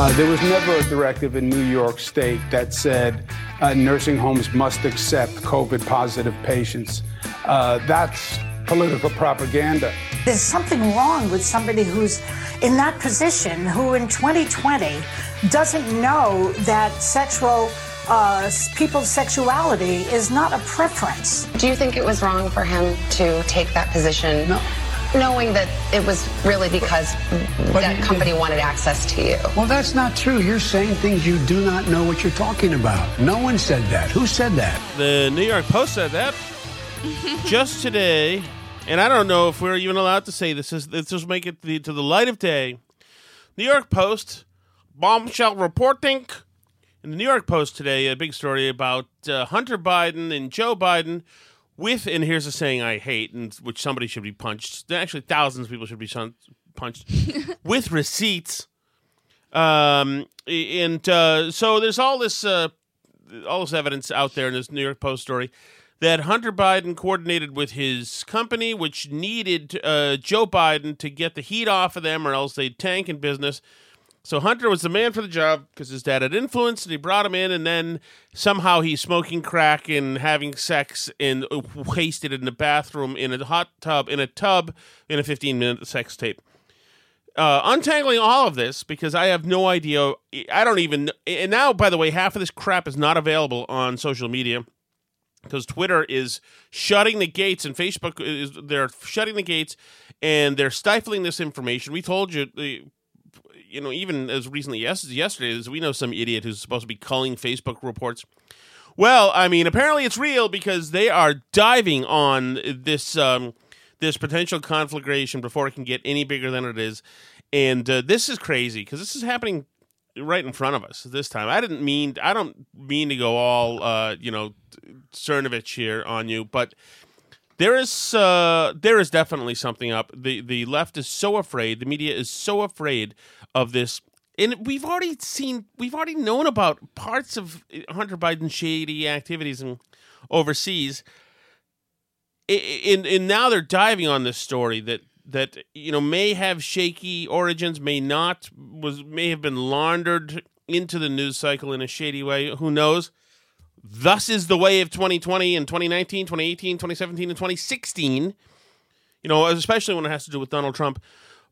Uh, there was never a directive in New York State that said uh, nursing homes must accept COVID positive patients. Uh, that's political propaganda. There's something wrong with somebody who's in that position who in 2020 doesn't know that sexual uh, people's sexuality is not a preference. Do you think it was wrong for him to take that position? No. Knowing that it was really because But that you- company wanted access to you. Well, that's not true. You're saying things you do not know what you're talking about. No one said that. Who said that? The New York Post said that just today, and I don't know if we're even allowed to say this. Is let's just make it the, to the light of day. New York Post bombshell reporting. In the New York Post today, a big story about uh, Hunter Biden and Joe Biden with, and here's a saying I hate, and which somebody should be punched. Actually, thousands of people should be punched with receipts. Um, and uh, so there's all this uh, all this evidence out there in this New York Post story that Hunter Biden coordinated with his company, which needed uh, Joe Biden to get the heat off of them, or else they'd tank in business. So Hunter was the man for the job because his dad had influence, and he brought him in, and then somehow he's smoking crack and having sex and wasted in the bathroom in a hot tub in a tub in a 15 minute sex tape uh, untangling all of this because I have no idea. I don't even. And now, by the way, half of this crap is not available on social media because Twitter is shutting the gates and Facebook is they're shutting the gates and they're stifling this information. We told you. You know, even as recently as yesterday, as we know some idiot who's supposed to be culling Facebook reports. Well, I mean, apparently it's real because they are diving on this um, this potential conflagration before it can get any bigger than it is, and uh, this is crazy because this is happening right in front of us this time. I didn't mean I don't mean to go all uh, you know Cernovich here on you, but there is uh, there is definitely something up. the The left is so afraid. The media is so afraid of this. And we've already seen, we've already known about parts of Hunter Biden's shady activities and overseas. And and now they're diving on this story that that you know may have shaky origins, may not was may have been laundered into the news cycle in a shady way. Who knows? Thus is the way of 2020 and 2019, 2018, 2017, and 2016. You know, especially when it has to do with Donald Trump.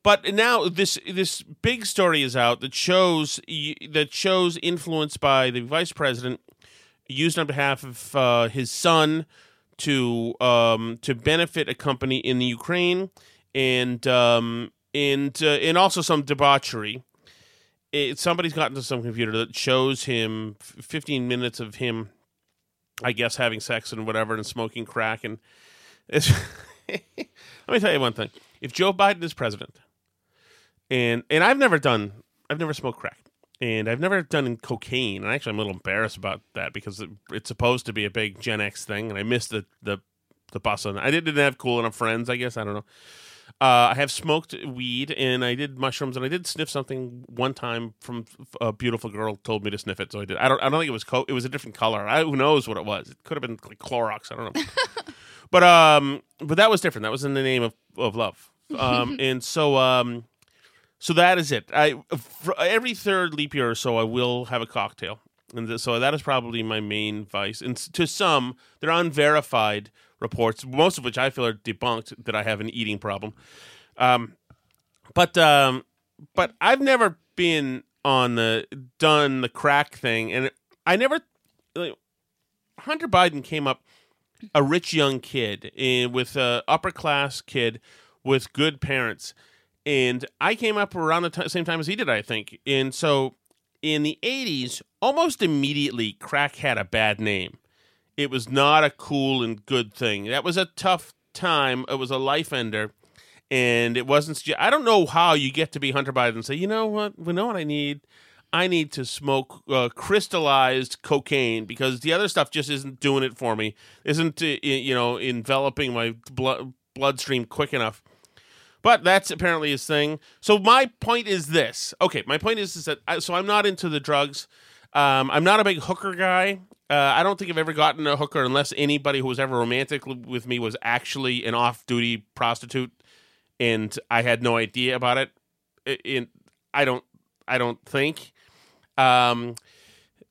But now this this big story is out that shows that shows influence by the vice president used on behalf of uh, his son to um, to benefit a company in the Ukraine and um, and uh, and also some debauchery. It, somebody's gotten to some computer that shows him 15 minutes of him, I guess, having sex and whatever and smoking crack and. It's Let me tell you one thing: if Joe Biden is president, and and I've never done, I've never smoked crack, and I've never done cocaine. And actually, I'm a little embarrassed about that because it, it's supposed to be a big Gen X thing, and I missed the the the bus on. I didn't have cool enough friends, I guess. I don't know. Uh, I have smoked weed and I did mushrooms and I did sniff something one time from a beautiful girl told me to sniff it, so I did. I don't. I don't think it was co- It was a different color. I, who knows what it was? It could have been like Clorox. I don't know. but um, but that was different. That was in the name of of love. Um, and so um, so that is it. I for every third leap year or so, I will have a cocktail, and so that is probably my main vice. And to some, they're unverified reports, most of which I feel are debunked that I have an eating problem. Um, but um, but I've never been on the done the crack thing, and I never. Like, Hunter Biden came up a rich young kid eh, with a upper class kid with good parents, and I came up around the t- same time as he did, I think. And so in the '80s, almost immediately, crack had a bad name. It was not a cool and good thing. That was a tough time. It was a life ender and it wasn't. I don't know how you get to be Hunter Biden and say, you know what, we know what I need. I need to smoke uh, crystallized cocaine because the other stuff just isn't doing it for me. Isn't uh, you know enveloping my blood bloodstream quick enough. But that's apparently his thing. So my point is this. Okay, my point is, is that I, so I'm not into the drugs. Um, I'm not a big hooker guy. Uh, I don't think I've ever gotten a hooker unless anybody who was ever romantic with me was actually an off-duty prostitute and I had no idea about it. I- In I don't I don't think. Um,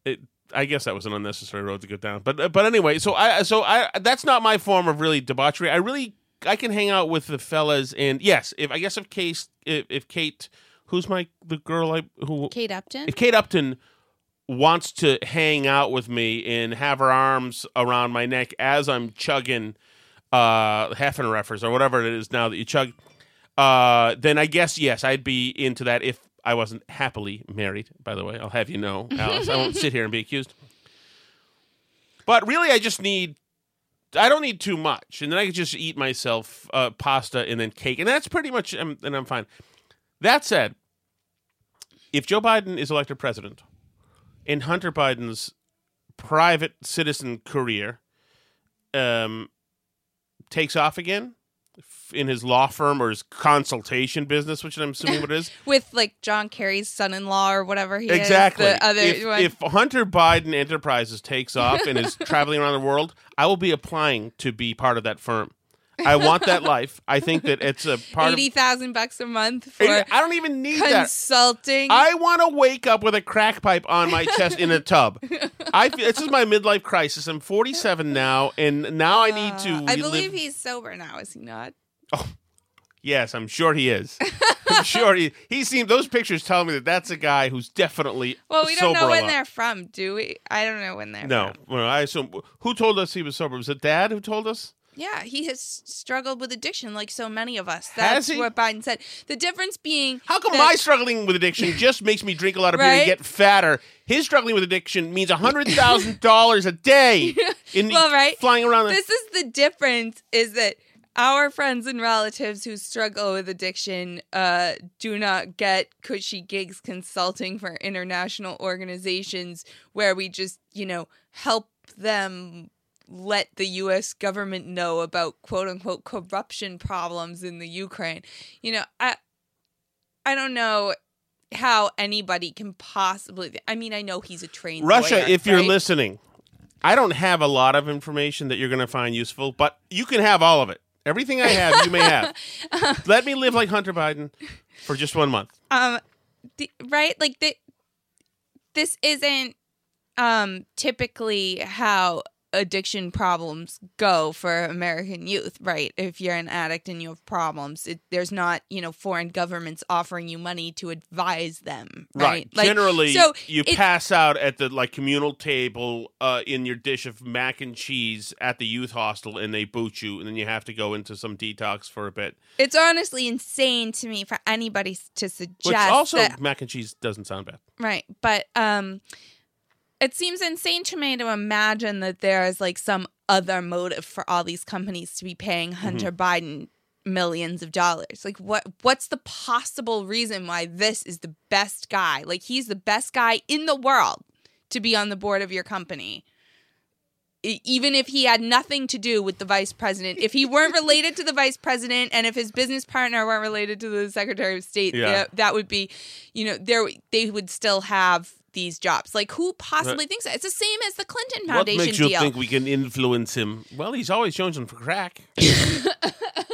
it, I guess that was an unnecessary road to go down. But but anyway, so I so I that's not my form of really debauchery. I really I can hang out with the fellas and yes, if I guess if Kate if, if Kate who's my the girl I who Kate Upton. if Kate Upton wants to hang out with me and have her arms around my neck as I'm chugging uh Haffenreffers or whatever it is now that you chug, uh, then I guess yes, I'd be into that if I wasn't happily married. By the way, I'll have you know, Alice, I won't sit here and be accused. But really, I just need. I don't need too much, and then I could just eat myself uh, pasta and then cake, and that's pretty much, um, and I'm fine. That said, if Joe Biden is elected president, and Hunter Biden's private citizen career um, takes off again in his law firm or his consultation business, which I'm assuming what it is. with like John Kerry's son-in-law or whatever he exactly. is. The other if, if Hunter Biden Enterprises takes off and is traveling around the world, I will be applying to be part of that firm. I want that life. I think that it's a part eighty of. thousand bucks a month for I don't even need that. consulting. I want to wake up with a crack pipe on my chest in a tub. I feel, this is my midlife crisis. I'm 47 now, and now I need to. Uh, I believe he's sober now, is he not? Oh, Yes, I'm sure he is. I'm sure he. He seemed. Those pictures tell me that that's a guy who's definitely. Well, we don't know when they're from, do we? I don't know when they're No, from. well, I assume. Who told us he was sober? Was it Dad who told us? Yeah, he has struggled with addiction like so many of us. That's what Biden said. The difference being How come that- my struggling with addiction just makes me drink a lot of beer and Right? get fatter? His struggling with addiction means hundred thousand dollars a day in well, right? flying around. The, This is the difference is that our friends and relatives who struggle with addiction uh, do not get cushy gigs consulting for international organizations where we just, you know, help them let the US government know about quote unquote corruption problems in the Ukraine. You know, I I don't know how anybody can possibly I mean, I know he's a trained Russia, lawyer, if you're listening, I don't have a lot of information that you're going to find useful, but you can have all of it. Everything I have, you may have. Let me live like Hunter Biden for just one month. um the, right like the, this isn't um typically how addiction problems go for american youth right if you're an addict and you have problems it, there's not you know foreign governments offering you money to advise them right, Like, Generally, so you it- pass out at the like communal table uh, in your dish of mac and cheese at the youth hostel, and they boot you, and then you have to go into some detox for a bit. it's honestly insane to me for anybody to suggest Which also that mac and cheese doesn't sound bad. Right. But um it seems insane to me to imagine that there is like some other motive for all these companies to be paying mm-hmm. Hunter Biden millions of dollars. Like what what's the possible reason why this is the best guy? Like he's the best guy in the world to be on the board of your company. Even if he had nothing to do with the vice president, if he weren't related to the vice president, and if his business partner weren't related to the secretary of state, Yeah. that, that would be, you know, there they would still have these jobs. Like who possibly thinks that? It's the same as the Clinton Foundation What makes you deal. think we can influence him? Well, he's always chosen for crack.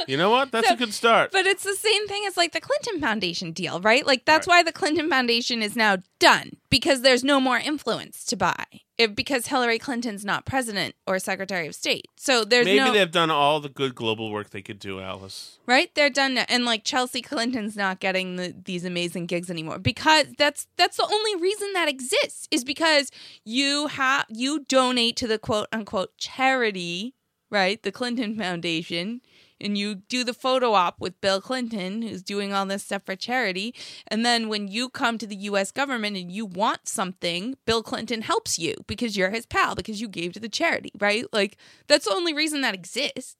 you know what? That's a good start. But it's the same thing as like the Clinton Foundation deal, right? Like that's why the Clinton Foundation is now done because there's no more influence to buy. It, because Hillary Clinton's not president or secretary of state. So there's Maybe no they've done all the good global work they could do, Alice. right? They're done now. and like Chelsea Clinton's not getting the, these amazing gigs anymore because that's that's the only reason that exists is because you have you donate to the quote unquote charity, right? The Clinton Foundation and you do the photo op with Bill Clinton who's doing all this stuff for charity and then when you come to the US government and you want something, Bill Clinton helps you because you're his pal because you gave to the charity, right? Like that's the only reason that exists.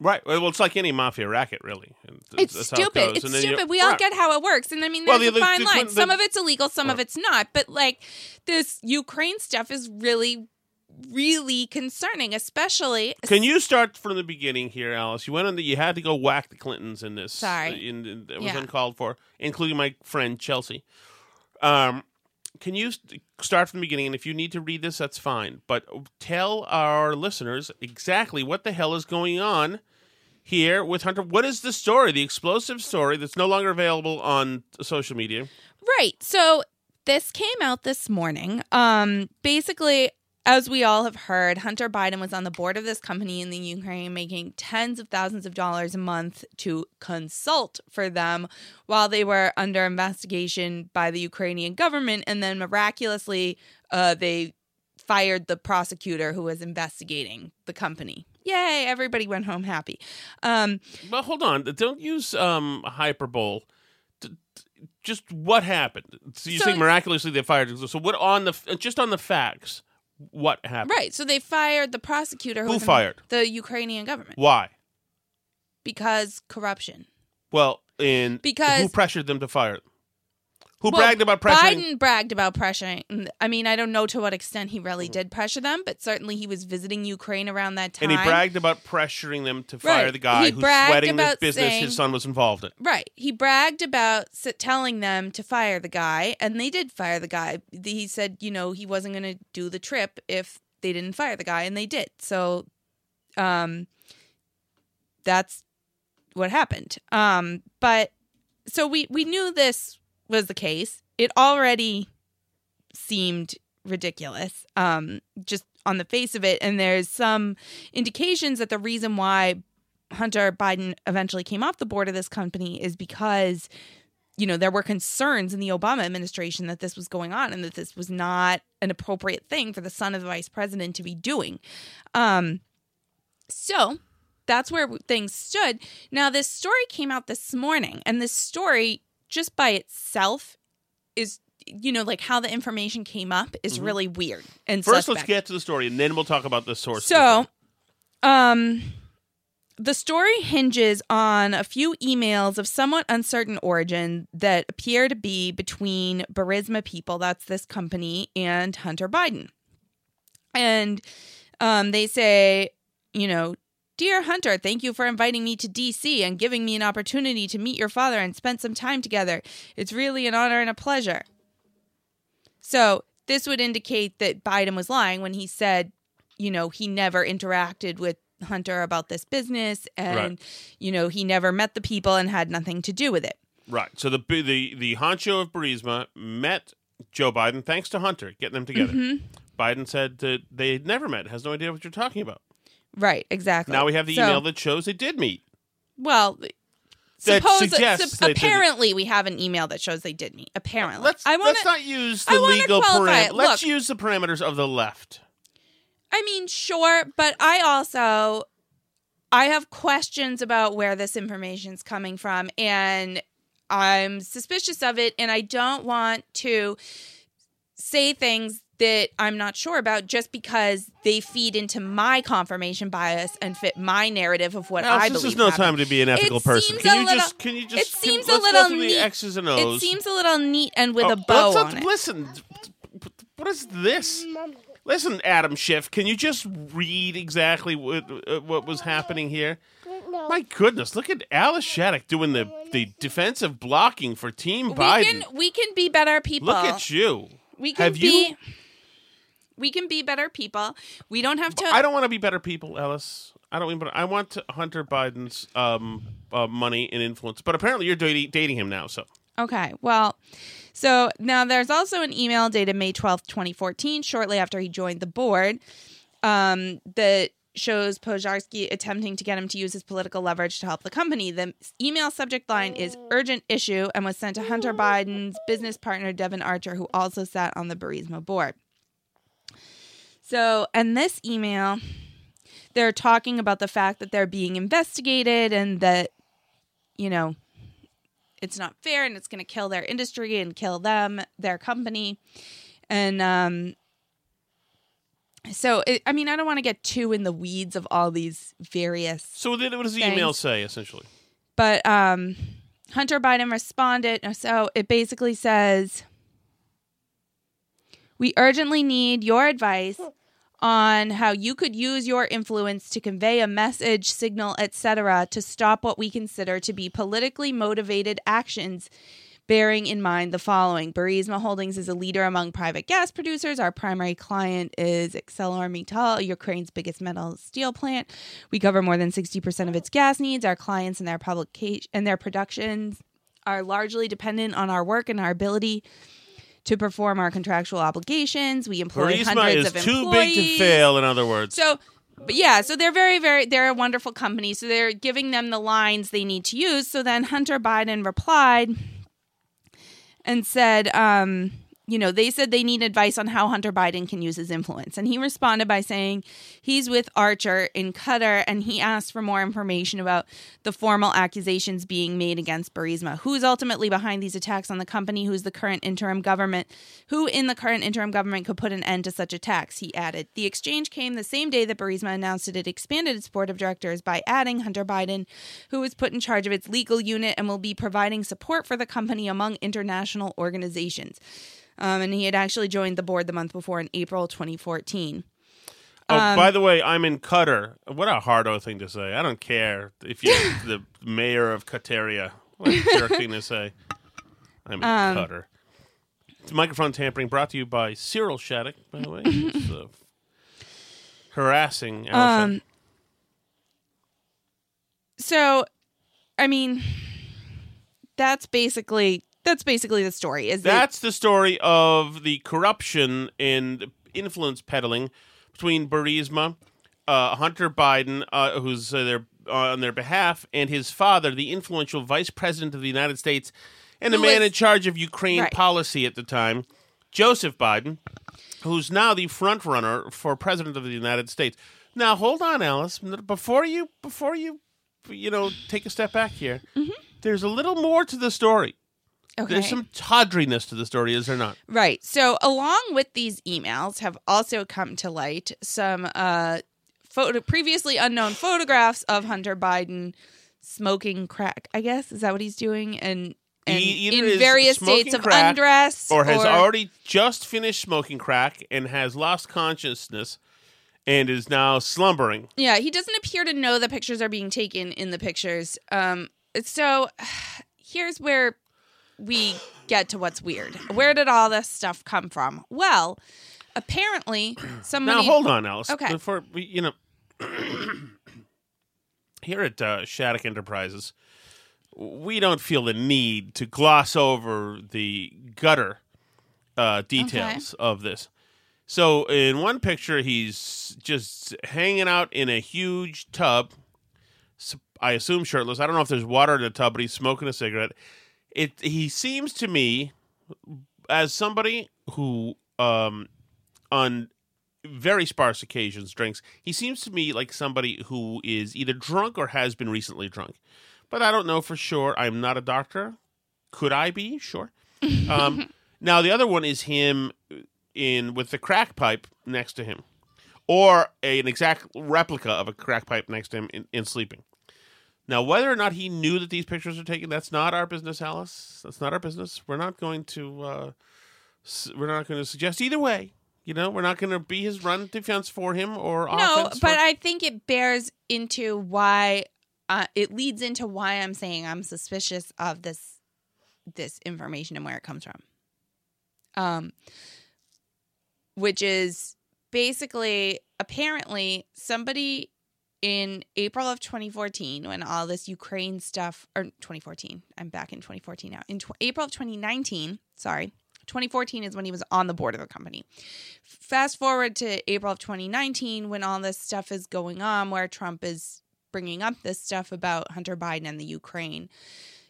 Right. Well, it's like any mafia racket, really. It's that's how it stupid. it's And then you- stupid. We all Right. get how it works, and I mean, Well, there's the- a fine the- line. the- some of it's illegal, some of it's not. But like this Ukraine stuff is really, really concerning, especially. Can you start from the beginning here, Alice? You went on the. You had to go whack the Clintons in this. Sorry. In, in, it was Yeah. uncalled for, including my friend Chelsea. Um, can you st- start from the beginning? And if you need to read this, that's fine. But tell our listeners exactly what the hell is going on here with Hunter. What is the story? The explosive story that's no longer available on social media. Right. So this came out this morning. Um, basically, as we all have heard, Hunter Biden was on the board of this company in the Ukraine, making tens of thousands of dollars a month to consult for them while they were under investigation by the Ukrainian government. And then miraculously, uh, they fired the prosecutor who was investigating the company. Yay, everybody went home happy. Um, Well, hold on. Don't use um, hyperbole. Just what happened? So you So- think miraculously they fired? So what on the just on the facts? What happened? right. So they fired the prosecutor who, Who was in- fired? the Ukrainian government Why? because corruption. Well, in Because- who pressured them to fire? them? Who Well, bragged about pressuring? Biden bragged about pressuring. I mean, I don't know to what extent he really did pressure them, but certainly he was visiting Ukraine around that time. and he bragged about pressuring them to fire Right. the guy He who's sweating this business saying- his son was involved in. Right. He bragged about telling them to fire the guy, and they did fire the guy. He said, you know, he wasn't going to do the trip if they didn't fire the guy, and they did. So, um, that's what happened. Um, but so we we knew this was the case. It already seemed ridiculous, um, just on the face of it. And there's some indications that the reason why Hunter Biden eventually came off the board of this company is because, you know, there were concerns in the Obama administration that this was going on and that this was not an appropriate thing for the son of the vice president to be doing. Um, so that's where things stood. Now, this story came out this morning, and this story, just by itself, is you know like how the information came up is really weird and Mm-hmm. First, suspect. let's get to the story, and then we'll talk about the source. So, um, the story hinges on a few emails of somewhat uncertain origin that appear to be between Burisma people, that's this company, and Hunter Biden. And um, they say, you know, Dear Hunter, thank you for inviting me to DC and giving me an opportunity to meet your father and spend some time together. It's really an honor and a pleasure. So, this would indicate that Biden was lying when he said, you know, he never interacted with Hunter about this business and, Right. you know, he never met the people and had nothing to do with it. right. So the the the honcho of Burisma met Joe Biden thanks to Hunter getting them together. Mm-hmm. Biden said that they had never met, has no idea what you're talking about. Right, exactly. Now we have the So- email that shows they did meet. Well, That suppose suggests sup- they did apparently we have an email that shows they did meet. Apparently, Let's I wanna, let's not use the legal parameters. Let's Look. use the parameters of the left. I mean, sure, but I also I have questions about where this information's coming from and I'm suspicious of it and I don't want to say things that I'm not sure about just because they feed into my confirmation bias and fit my narrative of what Alice, I this believe. is no happened. time to be an ethical It person. Can you little- just? Can you just? It can- seems a let's little neat. the X's and O's. It seems a little neat and with Oh, a bow on it. Listen, what is this? Listen, Adam Schiff, can you just read exactly what uh, what was happening here? My goodness, look at Alice Shattuck doing the, the defensive blocking for Team we Biden. can we can be better people. Look at you. We can Have be. you? We can be better people. We don't have to. I don't want to be better people, Ellis. I don't. But I want to Hunter Biden's um, uh, money and influence. But apparently, you're dating, dating him now. So Okay. Well, so now there's also an email dated May 12th, 2014, shortly after he joined the board, um, that shows Pozharskyi attempting to get him to use his political leverage to help the company. The email subject line is urgent issue and was sent to Hunter Biden's business partner, Devon Archer, who also sat on the Burisma board. So, and this email, they're talking about the fact that they're being investigated and that, you know, it's not fair and it's going to kill their industry and kill them, their company. And um so it, I mean, I don't want to get too in the weeds of all these various so what does the email say essentially? but um Hunter Biden responded so it basically says we urgently need your advice on how you could use your influence to convey a message, signal, etc. to stop what we consider to be politically motivated actions bearing in mind the following. Burisma Holdings is a leader among private gas producers. Our primary client is ArcelorMittal, Ukraine's biggest metal steel plant. We cover more than 60% of its gas needs. Our clients and their publication and their productions are largely dependent on our work and our ability to perform our contractual obligations. We employ Burisma hundreds is of too employees. big to fail. In other words, So, but yeah, so they're very, very, they're a wonderful company. So they're giving them the lines they need to use. So then Hunter Biden replied and said, um, you know, they said they need advice on how Hunter Biden can use his influence. And he responded by saying he's with Archer in Qatar and he asked for more information about the formal accusations being made against Burisma. Who's ultimately behind these attacks on the company? Who's the current interim government? Who in the current interim government could put an end to such attacks? He added. The exchange came the same day that Burisma announced that it expanded its board of directors by adding Hunter Biden, who was put in charge of its legal unit and will be providing support for the company among international organizations. Um, and he had actually joined the board the month before in April 2014. oh, um, by the way, I'm in Qatar. What a hard hardo thing to say. I don't care if you're the mayor of Qataria. What a jerk thing to say. I'm in Um, Qatar. It's microphone tampering brought to you by Cyril Shattuck, by the way. Uh, harassing. Al Um, so, I mean, that's basically that's basically the story. Is that That's the story of the corruption and influence peddling between Burisma, uh, Hunter Biden, uh, who's uh, their uh, on their behalf, and his father, the influential vice president of the United States, and the Who man was- in charge of Ukraine Right. policy at the time, Joseph Biden, who's now the front runner for president of the United States. Now, hold on, Alice. Before you, before you, you know, take a step back here. There's a little more to the story. Okay? There's some tawdriness to the story, is there not? Right. So, along with these emails, have also come to light some uh, photo previously unknown photographs of Hunter Biden smoking crack. I guess is that what he's doing, and and He in various states of undress, or has already just finished smoking crack and has lost consciousness and is now slumbering. Yeah, he doesn't appear to know the pictures are being taken in the pictures. Um, so here's where we get to what's weird. Where did all this stuff come from? Well, apparently somebody. Now hold on, Alice. Okay. Before we, you know, here at uh, Shattuck Enterprises, we don't feel the need to gloss over the gutter uh, details of this. So in one picture, he's just hanging out in a huge tub. I assume shirtless. I don't know if there's water in the tub, but he's smoking a cigarette. It. He seems to me, as somebody who, um, on very sparse occasions drinks, he seems to me like somebody who is either drunk or has been recently drunk. But I don't know for sure. I'm not a doctor. Could I be? Sure. Um, now the other one is him in with the crack pipe next to him, or a, an exact replica of a crack pipe next to him in, in sleeping. Now, whether or not he knew that these pictures were taken, that's not our business, Alice. That's not our business. We're not going to. Uh, we're not going to suggest either way. You know, we're not going to be his run defense for him or No, but for- I think it bears into why uh, it leads into why I'm saying I'm suspicious of this this information and where it comes from. Um, which is basically apparently somebody in April of 2014 when all this Ukraine stuff or 2014 I'm back in 2014 now. In tw- April of 2019 sorry 2014 is when he was on the board of the company. Fast forward to April of 2019 when all this stuff is going on where Trump is bringing up this stuff about Hunter Biden and the Ukraine.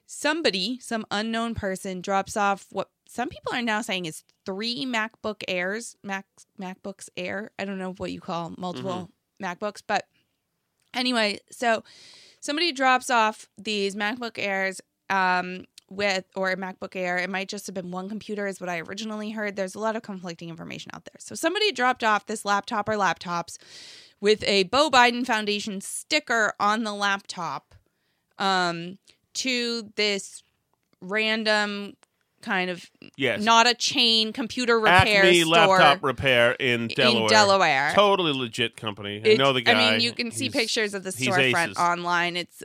Somebody some unknown person drops off what some people are now saying is three MacBook Airs Mac MacBooks Air. I don't know what you call multiple mm-hmm. MacBooks but anyway so somebody drops off these MacBook Airs um with or MacBook Air. It might just have been one computer, is what I originally heard. There's a lot of conflicting information out there. So somebody dropped off this laptop or laptops with a Beau Biden Foundation sticker on the laptop um, to this random kind of yes, not a chain computer repair Acme store. laptop repair in Delaware. Delaware. Totally legit company. I know the guy. I mean, you can see He's- pictures of the storefront online. It's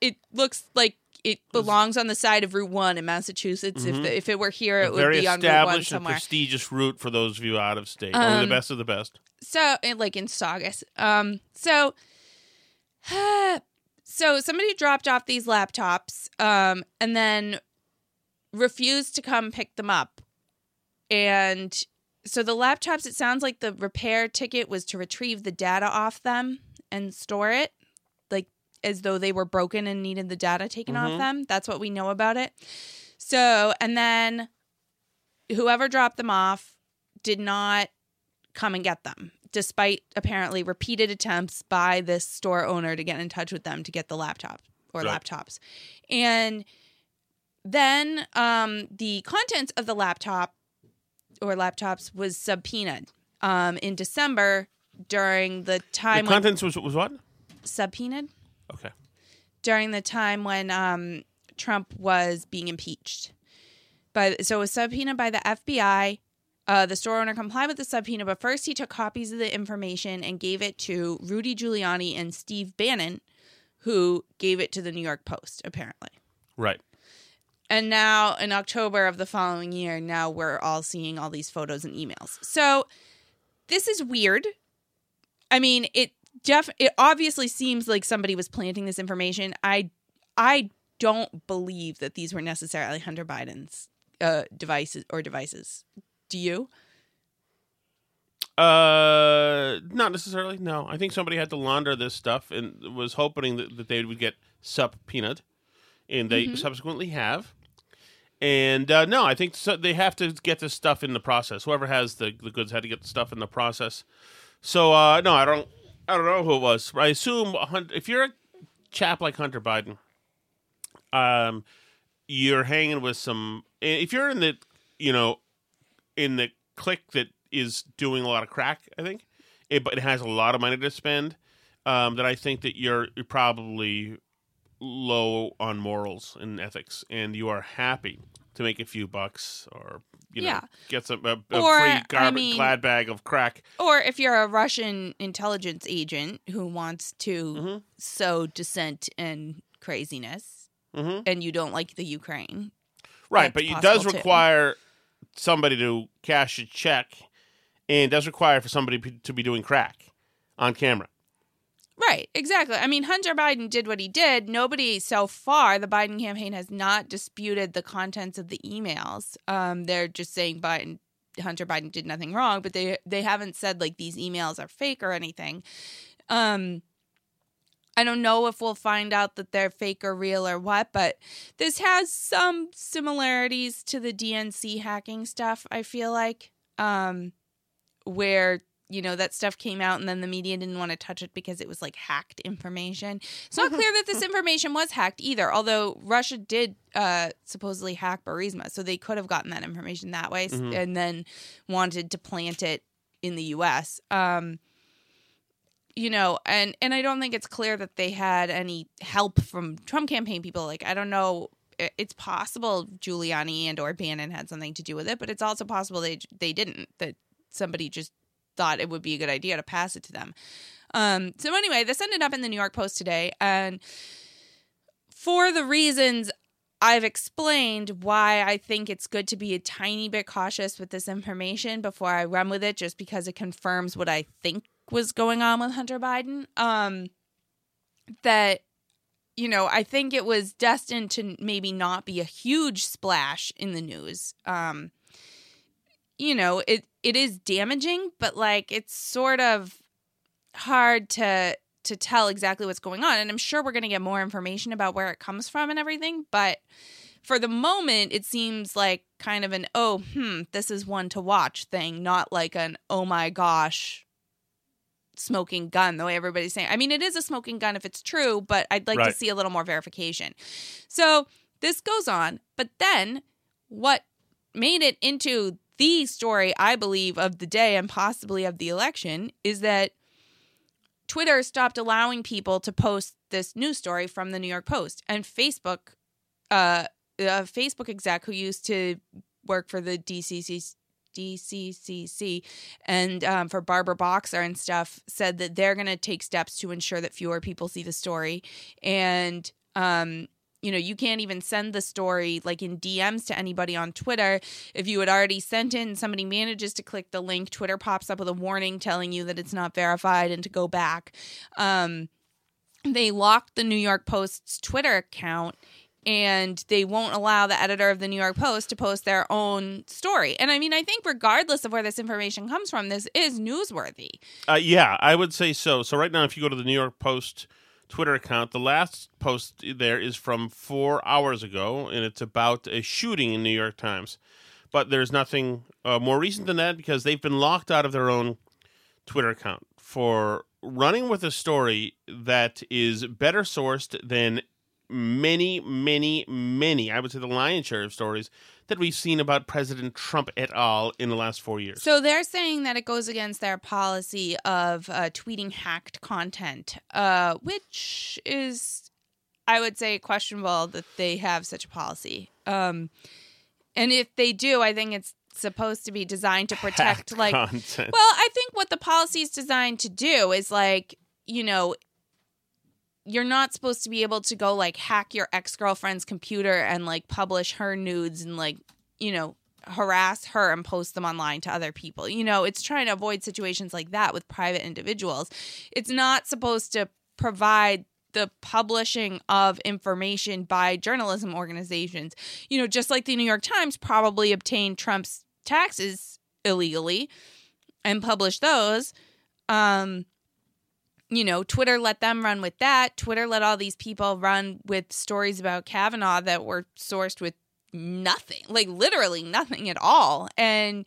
it looks like it belongs on the side of Route One in Massachusetts. If the, if it were here, it would be on Route One established and prestigious route for those of you out of state. Only Um, the best of the best. So, like in Saugus. Um, so, so somebody dropped off these laptops, um, and then refused to come pick them up, and so the laptops. It sounds like the repair ticket was to retrieve the data off them and store it, like as though they were broken and needed the data taken off Mhm. them. That's what we know about it. So, and then whoever dropped them off did not come and get them, despite apparently repeated attempts by this store owner to get in touch with them to get the laptop or Right. laptops. And then um, the contents of the laptop or laptops was subpoenaed um, in December during the The time when contents was was what? subpoenaed Okay. during the time when um, Trump was being impeached. But so it was subpoenaed by the FBI. Uh, the store owner complied with the subpoena, but first he took copies of the information and gave it to Rudy Giuliani and Steve Bannon, who gave it to the New York Post, apparently. Right. And now in October of the following year, now we're all seeing all these photos and emails. So this is weird. I mean, it def it obviously seems like somebody was planting this information. I I don't believe that these were necessarily Hunter Biden's uh devices or devices. Do you? Uh, not necessarily. No, I think somebody had to launder this stuff and was hoping that, that they would get subpoenaed, and they Mm-hmm. subsequently have. And uh, no, I think so, they have to get this stuff in the process. Whoever has the, the goods had to get the stuff in the process. So uh, no, I don't. I don't know who it was. I assume if you're a chap like Hunter Biden, um, you're hanging with some. If you're in the, you know, in the clique that is doing a lot of crack, I think, it, but it has a lot of money to spend. Um, that I think that you're, you're probably low on morals and ethics, and you are happy to make a few bucks or you know Yeah. get some a, a Or, free I garbage mean- glad bag of crack. Or if you're a Russian intelligence agent who wants to Mhm. sow dissent and craziness, hmm and you don't like the Ukraine, Right, but it does possible, too. require somebody to cash a check, and does require for somebody p- to be doing crack on camera. Right, exactly. I mean, Hunter Biden did what he did. Nobody so far, the Biden campaign has not disputed the contents of the emails. Um, they're just saying Biden, Hunter Biden did nothing wrong, but they they haven't said like these emails are fake or anything. Um, I don't know if we'll find out that they're fake or real or what, but this has some similarities to the DNC hacking stuff. I feel like, um, where you know that stuff came out and then the media didn't want to touch it because it was like hacked information. It's not clear that this information was hacked either although russia did uh, supposedly hack burisma so they could have gotten that information that way Mhm. and then wanted to plant it in the us um, you know and and i don't think it's clear that they had any help from trump campaign people like i don't know it's possible giuliani and or bannon had something to do with it but it's also possible they they didn't that somebody just thought it would be a good idea to pass it to them um so anyway this ended up in the new york post today and for the reasons I've explained why I think it's good to be a tiny bit cautious with this information before I run with it, just because it confirms what I think was going on with Hunter Biden. Um, that, you know, I think it was destined to maybe not be a huge splash in the news. Um, you know, it it is damaging, but like it's sort of hard to to tell exactly what's going on and i'm sure we're going to get more information about where it comes from and everything but for the moment it seems like kind of an oh hmm this is one to watch thing not like an oh my gosh smoking gun the way everybody's saying. I mean it is a smoking gun if it's true but i'd like to see a little more verification. So this goes on but then what made it into the story i believe of the day and possibly of the election is that Twitter stopped allowing people to post this news story from the New York Post, and Facebook, uh, a Facebook exec who used to work for the DCC, DCCC and um, for Barbara Boxer and stuff, said that they're going to take steps to ensure that fewer people see the story, and um, you know, you can't even send the story like in DMs to anybody on Twitter. If you had already sent in, somebody manages to click the link, Twitter pops up with a warning telling you that it's not verified and to go back. Um, they locked the New York Post's Twitter account and they won't allow the editor of the New York Post to post their own story. And I mean, I think regardless of where this information comes from, this is newsworthy. Uh, yeah, I would say so. So right now, if you go to the New York Post Twitter account, the last post there is from four hours ago, and it's about a shooting in New York Times. But there's nothing uh, more recent than that because they've been locked out of their own Twitter account for running with a story that is better sourced than many, many, many, I would say the lion's share of stories that we've seen about President Trump et al. in the last four years. So they're saying that it goes against their policy of uh, tweeting hacked content, uh, which is, I would say, questionable that they have such a policy. Um, and if they do, I think it's supposed to be designed to protect, like, content. well, I think what the policy is designed to do is like, you know, you're not supposed to be able to go like hack your ex-girlfriend's computer and like publish her nudes and like, you know, harass her and post them online to other people. You know, it's trying to avoid situations like that with private individuals. It's not supposed to provide the publishing of information by journalism organizations. You know, just like the New York Times probably obtained Trump's taxes illegally and published those. Um, you know, Twitter let them run with that. Twitter let all these people run with stories about Kavanaugh that were sourced with nothing, like literally nothing at all. And,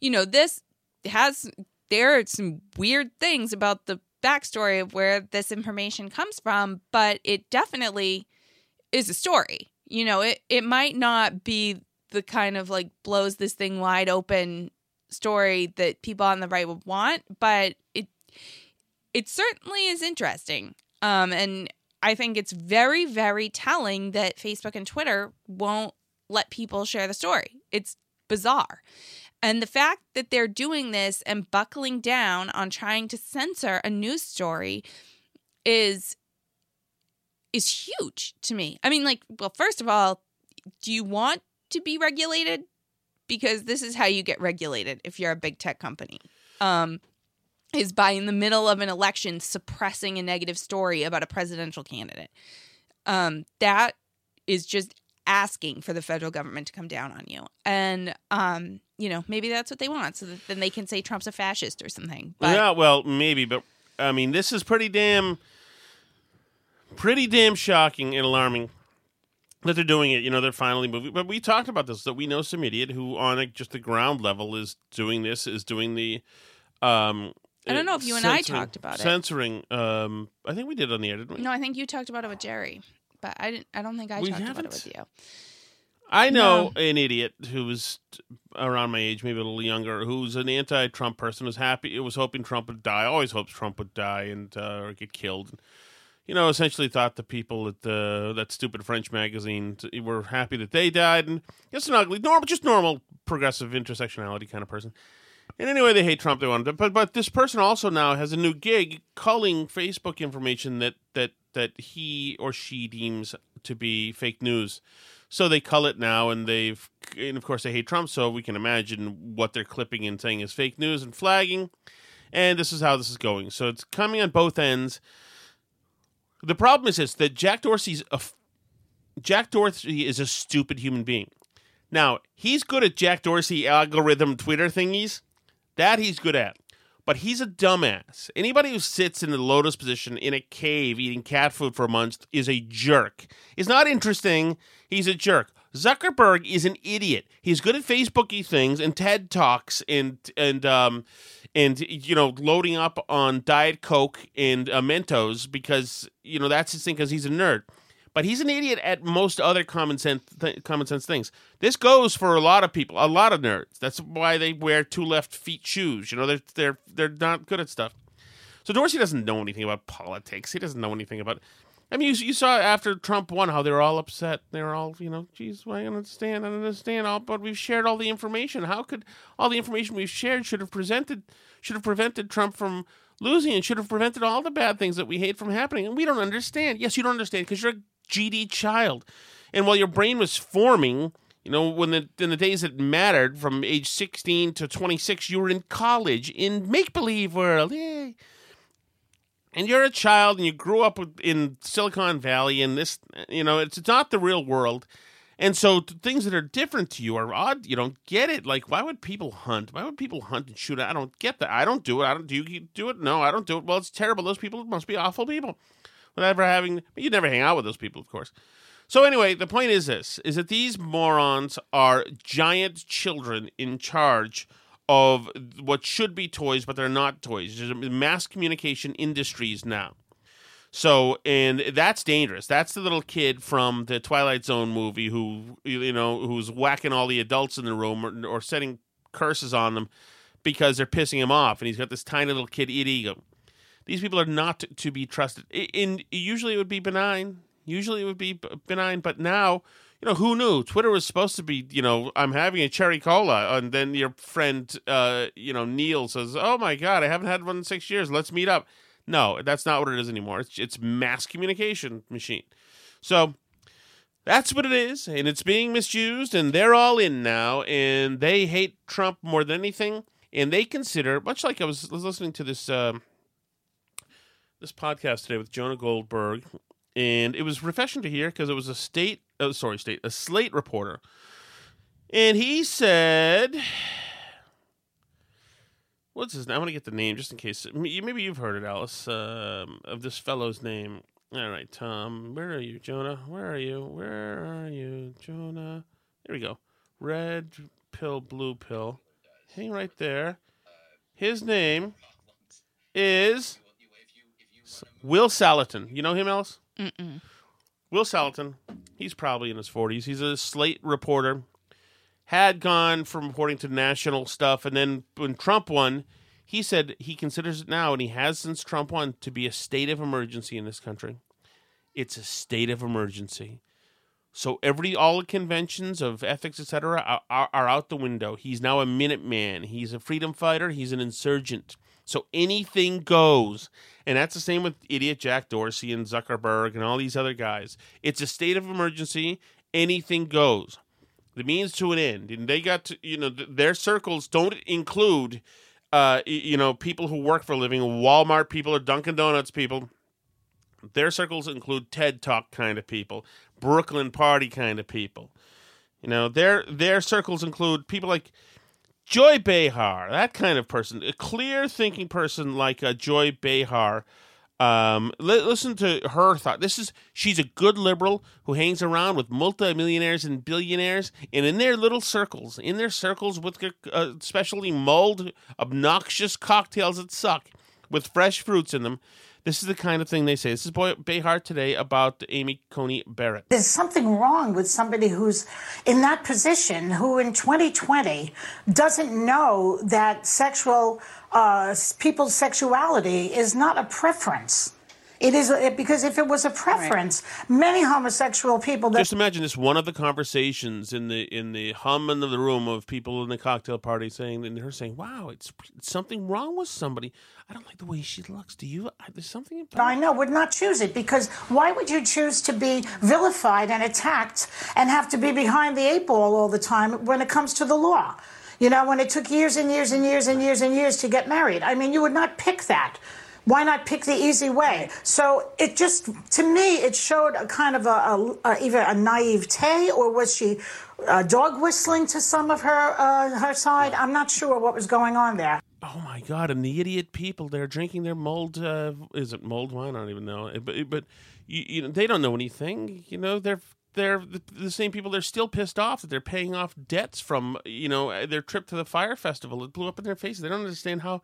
you know, this has, there are some weird things about the backstory of where this information comes from, but it definitely is a story. You know, it, it might not be the kind of like blows this thing wide open story that people on the right would want, but it it certainly is interesting. Um, and I think it's very, very telling that Facebook and Twitter won't let people share the story. It's bizarre. And the fact that they're doing this and buckling down on trying to censor a news story is is huge to me. I mean, like, well, first of all, do you want to be regulated? Because this is how you get regulated if you're a big tech company. Um, is by in the middle of an election suppressing a negative story about a presidential candidate. Um, that is just asking for the federal government to come down on you. And um, you know, maybe that's what they want, so that then they can say Trump's a fascist or something. But yeah, well, maybe, but I mean, this is pretty damn, pretty damn shocking and alarming that they're doing it. You know, they're finally moving. But we talked about this that we know some idiot who, on a, just the ground level, is doing this, is doing the Um, I don't know if you and I talked about it. Censoring. Um, I think we did on the air, didn't we? No, I think you talked about it with Jerry, but I didn't. I don't think I We talked about haven't? it with you. I know an idiot who was around my age, maybe a little younger, who's an anti-Trump person, was happy, was hoping Trump would die. Always hopes Trump would die and uh, or get killed. You know, essentially thought the people at the that stupid French magazine t- were happy that they died, and just an ugly, normal, just normal progressive intersectionality kind of person. And anyway, they hate Trump. They want to, but but this person also now has a new gig, culling Facebook information that that that he or she deems to be fake news. So they cull it now, and they've and of course they hate Trump. So we can imagine what they're clipping and saying is fake news and flagging. And this is how this is going. So it's coming on both ends. The problem is this: that Jack Dorsey's a, Jack Dorsey is a stupid human being. Now he's good at Jack Dorsey algorithm Twitter thingies. That he's good at. But he's a dumbass. Anybody who sits in the lotus position in a cave eating cat food for months is a jerk. It's not interesting. He's a jerk. Zuckerberg is an idiot. He's good at Facebooky things and TED talks and and um and you know loading up on Diet Coke and uh, Mentos because you know that's his thing because he's a nerd. But he's an idiot at most other common sense th- common sense things. This goes for a lot of people, a lot of nerds. That's why they wear two left feet shoes. You know, they're they're they're not good at stuff. So Dorsey doesn't know anything about politics. He doesn't know anything about. I mean, you, you saw after Trump won how they were all upset. They were all, you know, geez, well, I understand, I understand. All, but we've shared all the information. How could all the information we've shared should have presented, should have prevented Trump from losing and should have prevented all the bad things that we hate from happening? And we don't understand. Yes, you don't understand because you're a GD child, and while your brain was forming. You know, when the in the days that mattered, from age sixteen to twenty six, you were in college in make believe world. Yay! and you're a child and you grew up in Silicon Valley and this, you know, it's, it's not the real world. And so th- things that are different to you are odd. You don't get it. Like, why would people hunt? Why would people hunt and shoot? I don't get that. I don't do it. I don't do you do it? No, I don't do it. Well, it's terrible. Those people must be awful people. Whatever having, you never hang out with those people, of course. So anyway, the point is this: is that these morons are giant children in charge of what should be toys, but they're not toys. There's mass communication industries now. So, and that's dangerous. That's the little kid from the Twilight Zone movie who, you know, who's whacking all the adults in the room or, or setting curses on them because they're pissing him off. And he's got this tiny little kid ego. These people are not to be trusted. In usually it would be benign. Usually it would be benign, but now, you know, who knew? Twitter was supposed to be, you know, I'm having a cherry cola, and then your friend, uh, you know, Neil says, "Oh my God, I haven't had one in six years. Let's meet up." No, that's not what it is anymore. It's it's mass communication machine. So that's what it is, and it's being misused, and they're all in now, and they hate Trump more than anything, and they consider, much like I was, was listening to this um, this podcast today with Jonah Goldberg, and it was refreshing to hear because it was a state, oh, sorry, state, a Slate reporter, and he said, "What's his name? I want to get the name just in case. Maybe you've heard it, Alice, um, of this fellow's name." All right, Tom, where are you, Jonah? Where are you? Where are you, Jonah? There we go. Red pill, blue pill. Hang right there. His name is Will Saletan. You know him, Alice? Mm-mm. Will Saletan. He's probably in his 40s. He's a Slate reporter. Had gone from reporting to national stuff, and then when Trump won, he said he considers it now, and he has since Trump won, to be a state of emergency in this country. It's a state of emergency. So every all the conventions of ethics, etc., are, are, are out the window. He's now a Minuteman. He's a freedom fighter. He's an insurgent. So anything goes, and that's the same with idiot Jack Dorsey and Zuckerberg and all these other guys. It's a state of emergency. Anything goes. The means to an end, and they got to you know th- their circles don't include, uh, you know, people who work for a living, Walmart people or Dunkin' Donuts people. Their circles include TED Talk kind of people, Brooklyn Party kind of people. You know, their their circles include people like Joy Behar, that kind of person, a clear thinking person like uh, Joy Behar, Um, li- listen to her thought. This is she's a good liberal who hangs around with multimillionaires and billionaires, and in their little circles, in their circles with uh, specially mulled, obnoxious cocktails that suck with fresh fruits in them. This is the kind of thing they say. This is Joy Behar today about Amy Coney Barrett. There's something wrong with somebody who's in that position who in 2020 doesn't know that sexual uh, people's sexuality is not a preference. It is it, because if it was a preference, right. many homosexual people. That- Just imagine this: one of the conversations in the in the hum of the room of people in the cocktail party saying, and her saying, "Wow, it's, it's something wrong with somebody. I don't like the way she looks. Do you? There's something." About- I know. Would not choose it because why would you choose to be vilified and attacked and have to be behind the eight ball all the time when it comes to the law? You know, when it took years and years and years and years and years to get married. I mean, you would not pick that. Why not pick the easy way? So it just, to me, it showed a kind of a, a, a either a naivete or was she uh, dog whistling to some of her uh, her side? I'm not sure what was going on there. Oh my god! And the idiot people they're drinking their mulled uh, is it mulled wine? I don't even know. But but you, you know they don't know anything. You know they're they're the, the, same people. They're still pissed off that they're paying off debts from you know their trip to the fire festival. It blew up in their faces. They don't understand how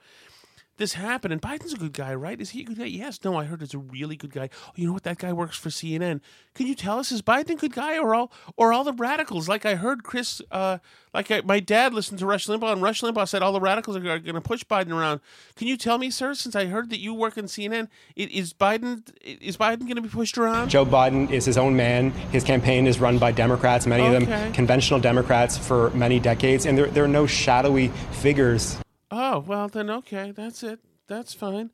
this happened. And Biden's a good guy, right? Is he a good guy? Yes. No, I heard he's a really good guy. Oh, you know what? That guy works for CNN. Can you tell us is Biden a good guy or all or all the radicals? Like I heard Chris, uh, like I, my dad listened to Rush Limbaugh, and Rush Limbaugh said all the radicals are, going to push Biden around. Can you tell me, sir? Since I heard that you work in CNN, is Biden is Biden going to be pushed around? Joe Biden is his own man. His campaign is run by Democrats, many okay. of them conventional Democrats for many decades, and there there are no shadowy figures Oh, well, then okay, that's it. That's fine.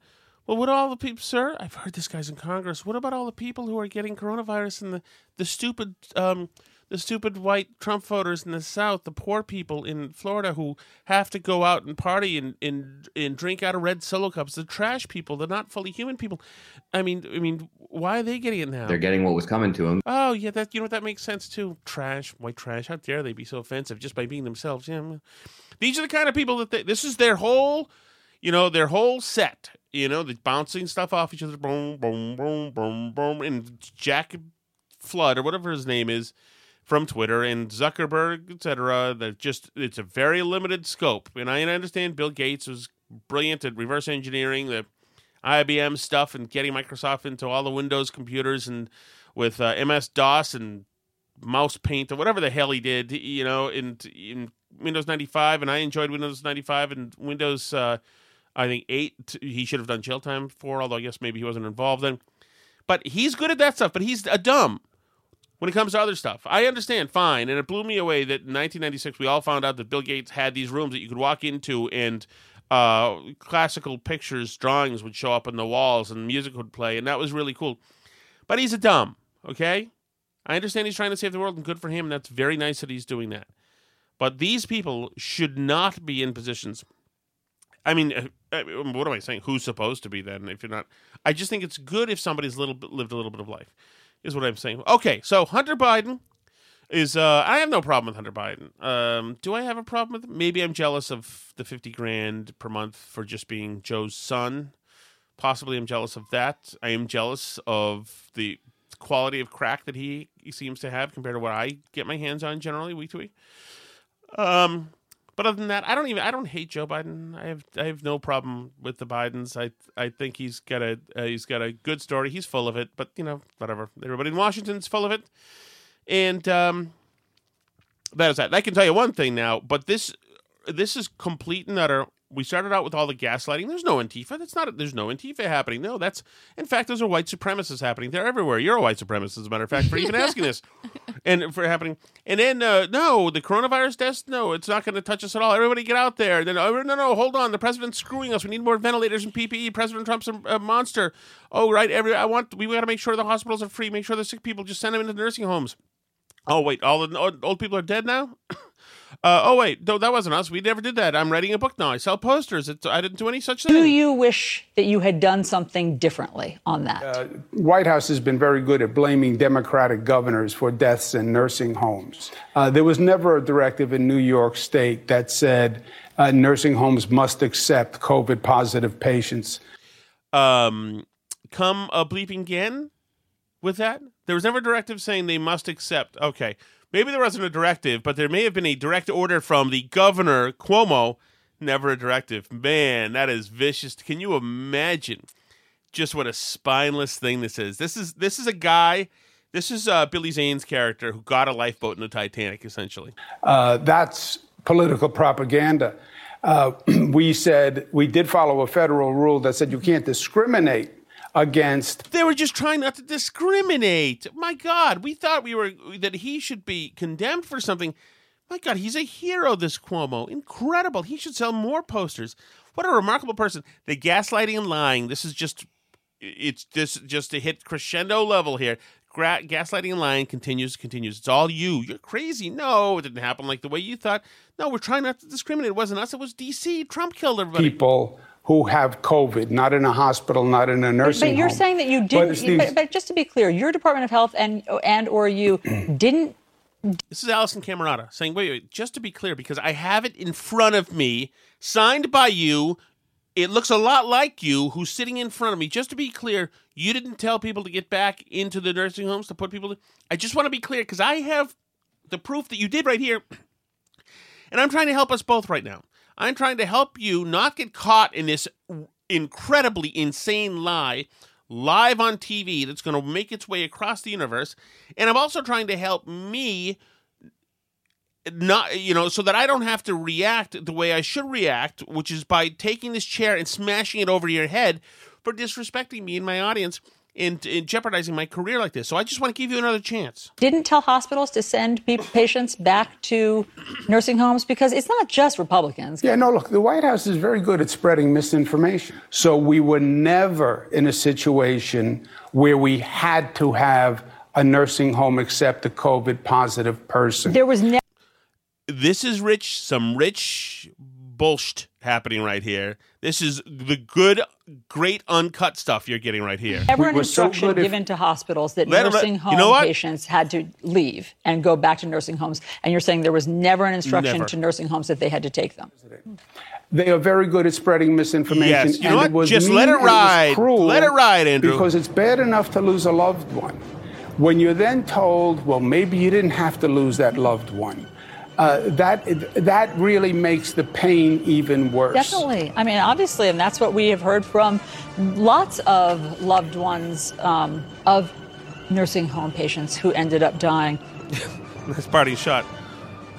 Well, what all the people, sir? I've heard this guy's in Congress. What about all the people who are getting coronavirus and the, the stupid um the stupid white Trump voters in the South, the poor people in Florida who have to go out and party and, and and drink out of red solo cups, the trash people, the not fully human people. I mean, I mean, why are they getting it now? They're getting what was coming to them. Oh yeah, that you know what that makes sense too. Trash, white trash. How dare they be so offensive just by being themselves? Yeah, these are the kind of people that they, this is their whole, you know, their whole set. You know, the bouncing stuff off each other, boom, boom, boom, boom, boom, and Jack Flood or whatever his name is from Twitter and Zuckerberg, etc. That just it's a very limited scope. And I understand Bill Gates was brilliant at reverse engineering the IBM stuff and getting Microsoft into all the Windows computers and with uh, MS DOS and mouse paint or whatever the hell he did, you know, in in Windows 95, and I enjoyed Windows 95 and Windows. Uh, I think eight. He should have done jail time for, although I guess maybe he wasn't involved then. But he's good at that stuff. But he's a dumb when it comes to other stuff. I understand, fine, and it blew me away that in 1996 we all found out that Bill Gates had these rooms that you could walk into and. Uh, classical pictures, drawings would show up on the walls, and music would play, and that was really cool. But he's a dumb, okay? I understand he's trying to save the world, and good for him. That's very nice that he's doing that. But these people should not be in positions. I mean, uh, uh, what am I saying? Who's supposed to be then? If you're not, I just think it's good if somebody's little lived a little bit of life. Is what I'm saying. Okay, so Hunter Biden is. Uh, I have no problem with Hunter Biden. Um, do I have a problem with? Him? Maybe I'm jealous of the fifty grand per month for just being Joe's son. Possibly, I'm jealous of that. I am jealous of the quality of crack that he, he seems to have compared to what I get my hands on generally week to week. Um, but other than that, I don't even I don't hate Joe Biden. I have I have no problem with the Bidens. I I think he's got a uh, he's got a good story. He's full of it, but you know whatever. Everybody in Washington's full of it, and um, that is that. I can tell you one thing now, but this this is complete and utter we started out with all the gaslighting. There's no Antifa. That's not. There's no Antifa happening. No, that's in fact those are white supremacists happening. They're everywhere. You're a white supremacist, as a matter of fact, for even asking this, and for happening. And then uh, no, the coronavirus test. No, it's not going to touch us at all. Everybody get out there. Then oh, no, no, hold on. The president's screwing us. We need more ventilators and PPE. President Trump's a, a monster. Oh right, every I want. We got to make sure the hospitals are free. Make sure the sick people just send them into the nursing homes. Oh wait, all the old people are dead now. Uh, oh wait, no, that wasn't us. We never did that. I'm writing a book now. I sell posters. It's, I didn't do any such thing. Do you wish that you had done something differently on that? Uh, White House has been very good at blaming Democratic governors for deaths in nursing homes. Uh, there was never a directive in New York State that said uh, nursing homes must accept COVID positive patients. Um, come a bleeping again with that? There was never a directive saying they must accept. Okay, maybe there wasn't a directive, but there may have been a direct order from the governor Cuomo. Never a directive. Man, that is vicious. Can you imagine just what a spineless thing this is? This is this is a guy. This is uh, Billy Zane's character who got a lifeboat in the Titanic, essentially. Uh, that's political propaganda. Uh, we said we did follow a federal rule that said you can't discriminate against. They were just trying not to discriminate. My God, we thought we were that he should be condemned for something. My God, he's a hero. This Cuomo, incredible. He should sell more posters. What a remarkable person. The gaslighting and lying. This is just. It's just just to hit crescendo level here. Gra- gaslighting and lying continues, continues. It's all you. You're crazy. No, it didn't happen like the way you thought. No, we're trying not to discriminate. It wasn't us. It was D.C. Trump killed everybody. People who have COVID, not in a hospital, not in a nursing home. But you're home. saying that you didn't. it's But, these- but just to be clear, your Department of Health and and or you didn't This is Alisyn Camerota saying, wait, wait, just to be clear, because I have it in front of me, signed by you. It looks a lot like you who's sitting in front of me. Just to be clear, you didn't tell people to get back into the nursing homes to put people. I just want to be clear because I have the proof that you did right here. And I'm trying to help us both right now. I'm trying to help you not get caught in this incredibly insane lie live on TV that's going to make its way across the universe. And I'm also trying to help me not you know so that I don't have to react the way I should react, which is by taking this chair and smashing it over your head for disrespecting me and my audience and, and jeopardizing my career like this. So I just want to give you another chance. didn't tell hospitals to send pe- patients back to nursing homes because it's not just Republicans. Yeah, no, look, the White House is very good at spreading misinformation. So we were never in a situation where we had to have a nursing home accept a COVID positive person. There was never. This is rich, some rich bullshit happening right here. This is the good, great uncut stuff you're getting right here. Ever an instruction given to hospitals that Let 'em- nursing you home know patients had to leave and go back to nursing homes, and you're saying there was never an instruction Never. to nursing homes that they had to take them. They are very good at spreading misinformation. Yes, you know and what? It was Just mean let it and was ride. cruel Let it ride, Andrew. Because it's bad enough to lose a loved one. When you're then told, well, maybe you didn't have to lose that loved one, uh, that that really makes the pain even worse. Definitely. I mean, obviously, and that's what we have heard from lots of loved ones um, of nursing home patients who ended up dying. That's parting shot.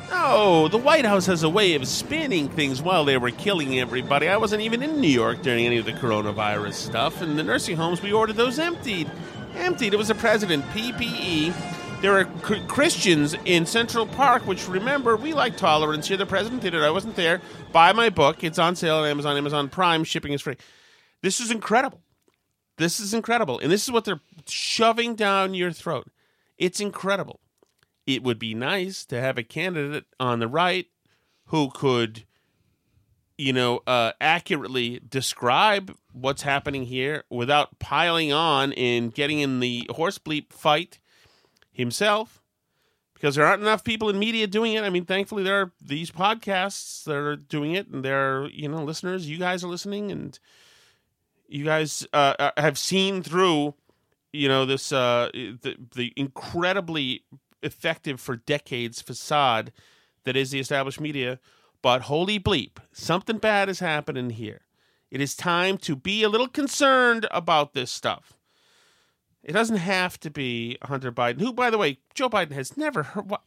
No, the White House has a way of spinning things while they were killing everybody. I wasn't even in New York during any of the coronavirus stuff, and the nursing homes, we ordered those emptied. Emptied. It was a president, PPE. There are Christians in Central Park, which remember, we like tolerance here. The president did it. I wasn't there. Buy my book. It's on sale on Amazon, Amazon Prime. Shipping is free. This is incredible. This is incredible. And this is what they're shoving down your throat. It's incredible it would be nice to have a candidate on the right who could you know uh, accurately describe what's happening here without piling on and getting in the horse bleep fight himself because there aren't enough people in media doing it. I mean thankfully there are these podcasts that are doing it and there are you know listeners. You guys are listening and you guys uh, uh, have seen through you know this uh the, the incredibly effective for decades facade that is the established media. But holy bleep something bad is happening here. It is time to be a little concerned about this stuff it doesn't have to be Hunter Biden, who, by the way, Joe Biden has never heard. What,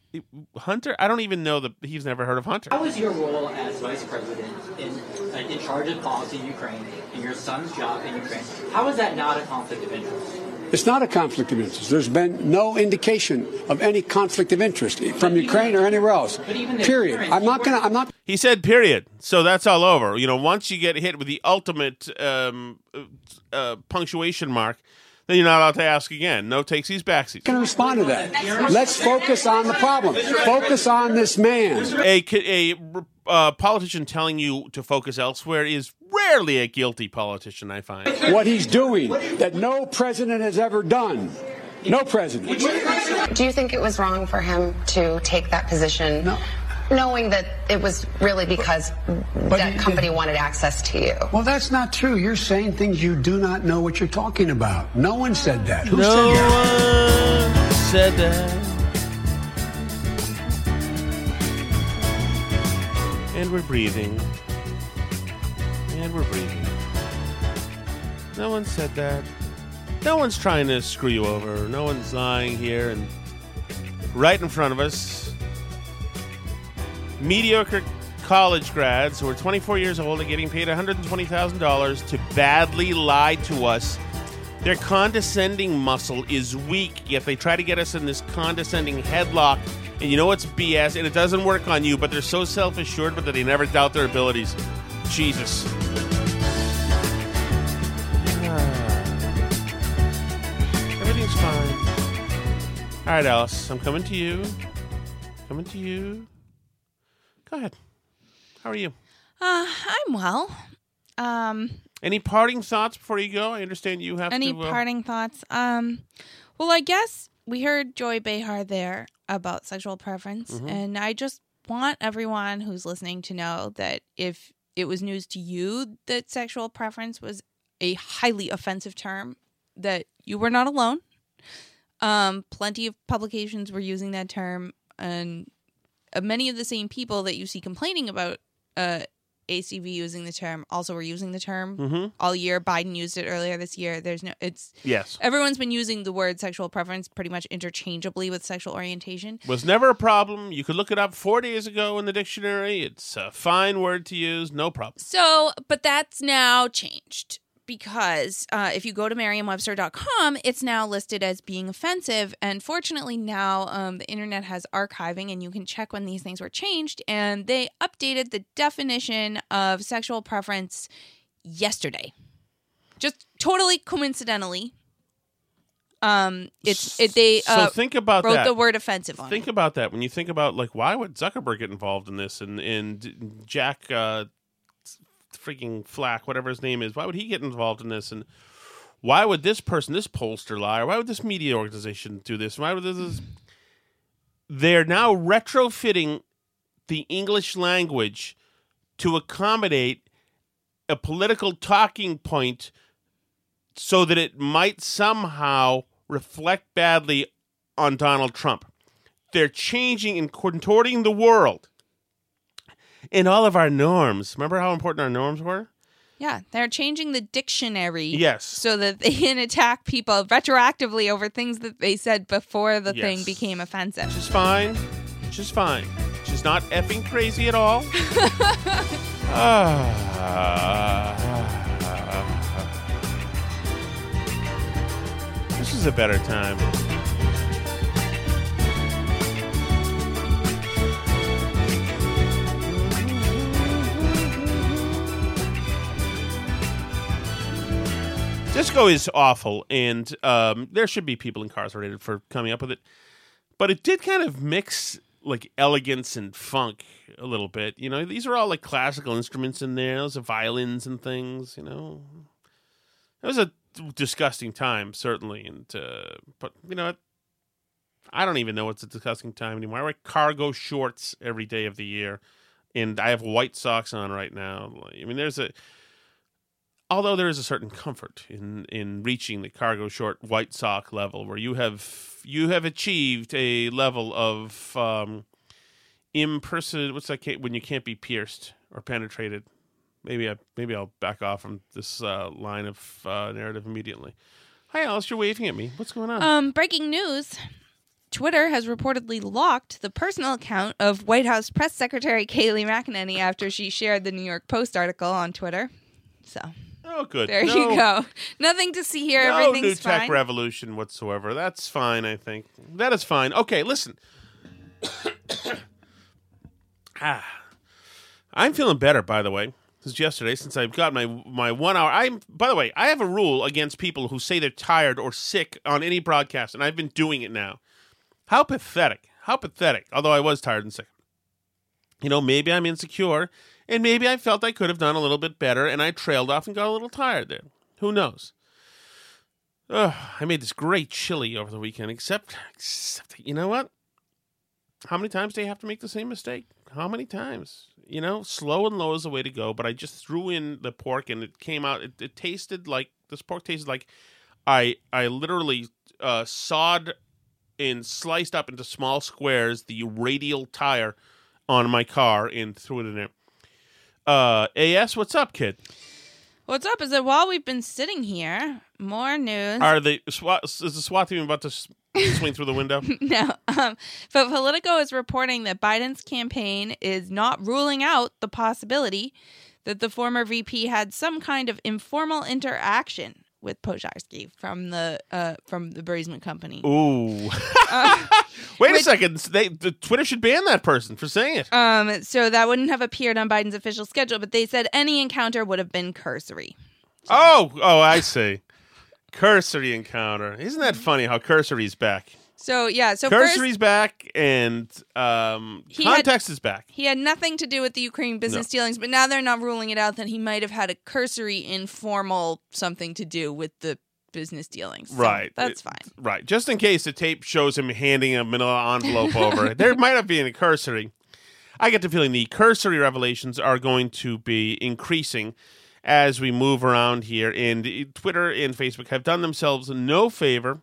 Hunter? I don't even know that he's never heard of Hunter. How was your role as vice president in, uh, in charge of policy in Ukraine and your son's job in Ukraine? How is that not a conflict of interest? It's not a conflict of interest. There's been no indication of any conflict of interest from Ukraine or anywhere else. Period. I'm not going to. I'm not. He said, "Period." So that's all over. You know, once you get hit with the ultimate um, uh, punctuation mark, then you're not allowed to ask again. No takesies, backsies. Going to respond to that. Let's focus on the problem. Focus on this man. A a uh, politician telling you to focus elsewhere is rarely a guilty politician. I find What he's doing that no president has ever done. No president. Do you think it was wrong for him to take that position knowing that it was really because that company wanted access to you. Well, that's not true. You're saying things you do not know what you're talking about. No one said that. Who no said that? one said that. And we're breathing. And we're breathing. No one said that. No one's trying to screw you over. No one's lying here and right in front of us. Mediocre college grads who are 24 years old and getting paid $120,000 to badly lie to us. Their condescending muscle is weak, yet they try to get us in this condescending headlock. And you know it's BS, and it doesn't work on you, but they're so self assured, but that they never doubt their abilities. Jesus. Ah. Everything's fine. All right, Alice, I'm coming to you. Coming to you. Go ahead. How are you? Uh, I'm well. Um, Any parting thoughts before you go? I understand you have any to. uh, parting thoughts? Um, well, I guess we heard Joy Behar there about sexual preference, Mhm. and I just want everyone who's listening to know that if it was news to you that sexual preference was a highly offensive term, that you were not alone. Um, plenty of publications were using that term, and many of the same people that you see complaining about uh, ACB using the term also were using the term Mhm. all year. Biden used it earlier this year. There's no, it's Yes. Everyone's been using the word sexual preference pretty much interchangeably with sexual orientation. was never a problem. You could look it up four days ago in the dictionary. It's a fine word to use, no problem. So, but that's now changed because uh, if you go to merriam-webster.com, it's now listed as being offensive. And fortunately, now um, the internet has archiving, and you can check when these things were changed. And they updated the definition of sexual preference yesterday, just totally coincidentally. Um, it's it, they So uh, think about wrote that. the word offensive on it. Think about that when you think about like why would Zuckerberg get involved in this and and Jack uh, freaking Flack, whatever his name is, why would he get involved in this and why would this person, this pollster lie, or why would this media organization do this? Why would this? this- They're now retrofitting the English language to accommodate a political talking point so that it might somehow reflect badly on Donald Trump. They're changing and contorting the world in all of our norms. Remember how important our norms were? Yeah, they're changing the dictionary. Yes. So that they can attack people retroactively over things that they said before the thing became offensive. She's fine. She's fine. She's not effing crazy at all. Ah. this is a better time. Disco is awful, and um, there should be people incarcerated for coming up with it. But it did kind of mix like elegance and funk a little bit. You know, these are all like classical instruments in there. Those are violins and things. You know, it was a disgusting time, certainly. And uh, but you know, I don't even know it's a disgusting time anymore. I wear cargo shorts every day of the year, and I have white socks on right now. I mean, there's a although there is a certain comfort in in reaching the cargo short white sock level where you have you have achieved a level of um imperson what's that when you can't be pierced or penetrated maybe I maybe I'll back off from this uh, line of uh, narrative immediately. Hi Alice, you're waving at me. What's going on? Um, breaking news. Twitter has reportedly locked the personal account of White House press secretary Kayleigh McEnany after she shared the New York Post article on Twitter. So oh, good. there No- you go. Nothing to see here. No Everything's new tech fine. revolution whatsoever. That's fine, I think. That is fine. Okay, listen. ah, I'm feeling better, by the way. Since yesterday, since I've got my my one hour. I'm by the way, I have a rule against people who say they're tired or sick on any broadcast, and I've been doing it now. How pathetic! How pathetic! Although I was tired and sick. You know, maybe I'm insecure, and maybe I felt I could have done a little bit better, and I trailed off and got a little tired there. Who knows? Ugh, I made this great chili over the weekend, except, except, you know what? How many times do you have to make the same mistake? How many times? You know, slow and low is the way to go. But I just threw in the pork, and it came out. It, it tasted like this pork tasted like I I literally uh, sawed and sliced up into small squares the radial tire on my car and threw it in there. Uh, As, what's up, kid? What's up is that while we've been sitting here, more news. Are they SWAT? Is the SWAT team about to s- swing through the window? no, um, but Politico is reporting that Biden's campaign is not ruling out the possibility that the former VP had some kind of informal interaction with Pozharskyi from the uh, from the Burisma Company. Ooh. Uh, Wait a second. They, the Twitter should ban that person for saying it. Um, so that wouldn't have appeared on Biden's official schedule, but they said any encounter would have been cursory. Oh, oh, I see. Cursory encounter. Isn't that funny how cursory's back? So yeah, so first cursory's back and um, He had- context is back. he had nothing to do with the Ukraine business dealings, but now they're not ruling it out that he might have had a cursory, informal something to do with the business dealings. So Right. that's It- fine. Right. Just in case the tape shows him handing a manila envelope over, there might have been a cursory. I get the feeling the cursory revelations are going to be increasing as we move around here. And Twitter and Facebook have done themselves no favor,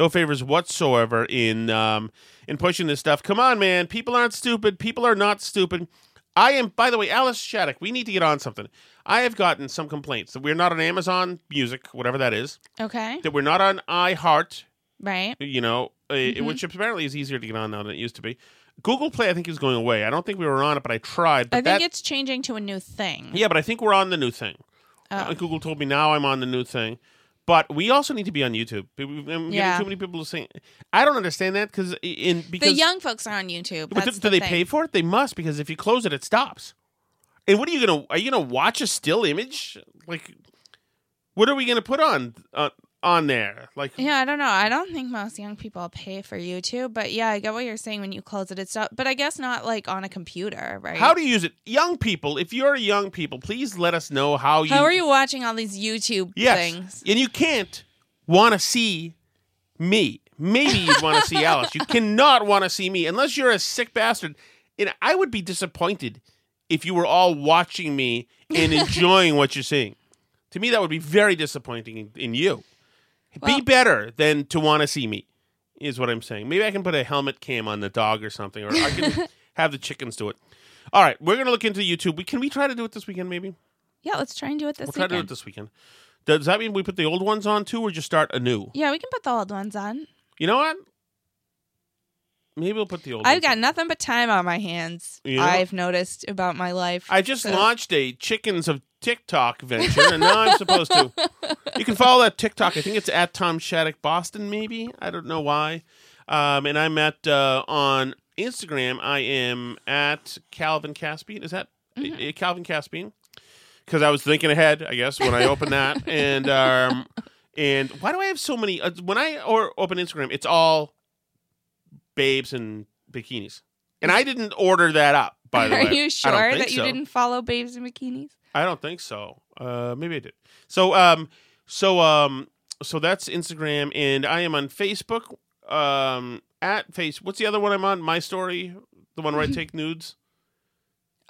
no favors whatsoever in um, in pushing this stuff. Come on, man. People aren't stupid. People are not stupid. I am, by the way, Alice Shattuck. We need to get on something. I have gotten some complaints that we're not on Amazon Music, whatever that is Okay. that we're not on iHeart, Right. you know, uh, Mhm. which apparently is easier to get on now than it used to be. Google Play, I think, is going away. I don't think we were on it, but I tried. But I think that, it's changing to a new thing. yeah, but I think we're on the new thing. Oh. Uh, Google told me now I'm on the new thing. But we also need to be on YouTube. We- we- I'm Yeah. getting too many people are saying. I don't understand that because in because the young folks are on YouTube. but do, the do they pay for it? They must because if you close it, it stops. And what are you gonna? Are you gonna watch a still image? Like, what are we gonna put on uh, on there? Like, Yeah, I don't know. I don't think most young people pay for YouTube, but yeah, I get what you're saying when you close it. It's not, but I guess not like on a computer, right? How do you use it? Young people, if you're young people, please let us know how you How are you watching all these YouTube Yes. things? And you can't want to see me. Maybe you'd want to see Alice. You cannot want to see me unless you're a sick bastard. And I would be disappointed if you were all watching me and enjoying what you're seeing. To me, that would be very disappointing in, in you. Be better than to want to see me, is what I'm saying. Maybe I can put a helmet cam on the dog or something, or I can have the chickens do it. All right, we're gonna look into YouTube. We can we try to do it this weekend, maybe? Yeah, let's try and do it this we'll try to do it this weekend. Does that mean we put the old ones on too, or just start anew? yeah, we can put the old ones on. You know what? Maybe we'll put the old. I've ones got on. nothing but time on my hands. Yeah. I've noticed about my life. I just so- launched a chickens of TikTok venture, and now I'm supposed to. You can follow that TikTok. I think it's at Tom Shattuck Boston. Maybe I don't know why. Um, and I'm at uh, on Instagram. I am at Calvin Caspian. Is that Mm-hmm. uh, Calvin Caspian? Because I was thinking ahead, I guess, when I opened that. And um, and why do I have so many? Uh, when I or open Instagram, it's all babes and bikinis, and I didn't order that up. By the Are way, Are you sure that you so. didn't follow babes in bikinis? I don't think so. Uh, maybe I did. So, um, so, um, so that's Instagram, and I am on Facebook. Um, at face. What's the other one I'm on? My story, the one where I take nudes.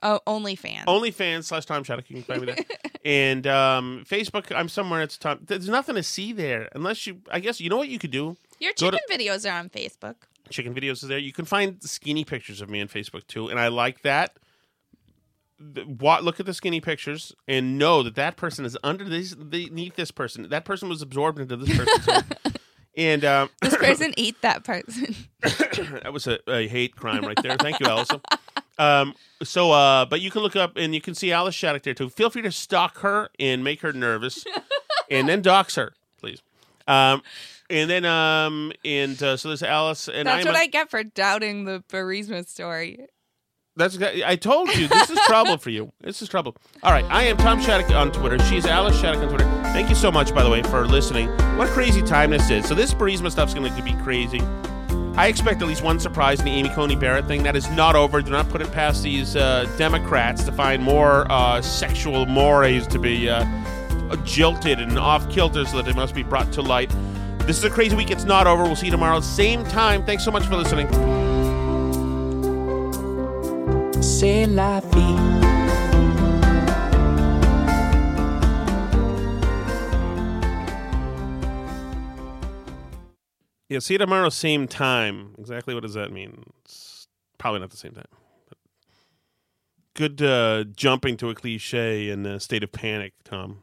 Oh, OnlyFans. OnlyFans slash Tom Shattuck. You can find me there. and um, Facebook, I'm somewhere. It's Tom. There's nothing to see there unless you. I guess you know what you could do. Your Go to- chicken videos are on Facebook. Chicken videos is there. You can find skinny pictures of me on Facebook too, and I like that. What look at the skinny pictures and know that that person is under this beneath this person. That person was absorbed into this person. and um, This person ate that person. that was a, a hate crime right there. Thank you, Allison. Um, so, uh, but you can look up and you can see Alice Shattuck there too. Feel free to stalk her and make her nervous, and then dox her, please. Um, and then um, and uh, so there's Alice and That's I'm what a- I get for doubting the Burisma story. That's I told you this is trouble for you. This is trouble. All right, I am Tom Shattuck on Twitter. She's Alice Shattuck on Twitter. Thank you so much, by the way, for listening. What a crazy time this is. So this Burisma stuff's going to be crazy. I expect at least one surprise in the Amy Coney Barrett thing. That is not over. Do not put it past these uh, Democrats to find more uh, sexual mores to be uh, jilted and off kilter so that they must be brought to light. This is a crazy week. It's not over. We'll see you tomorrow, same time. Thanks so much for listening. C'est la vie. Yeah, see you tomorrow, same time. Exactly what does that mean? It's probably not the same time. But good uh, jumping to a cliche in a state of panic, Tom,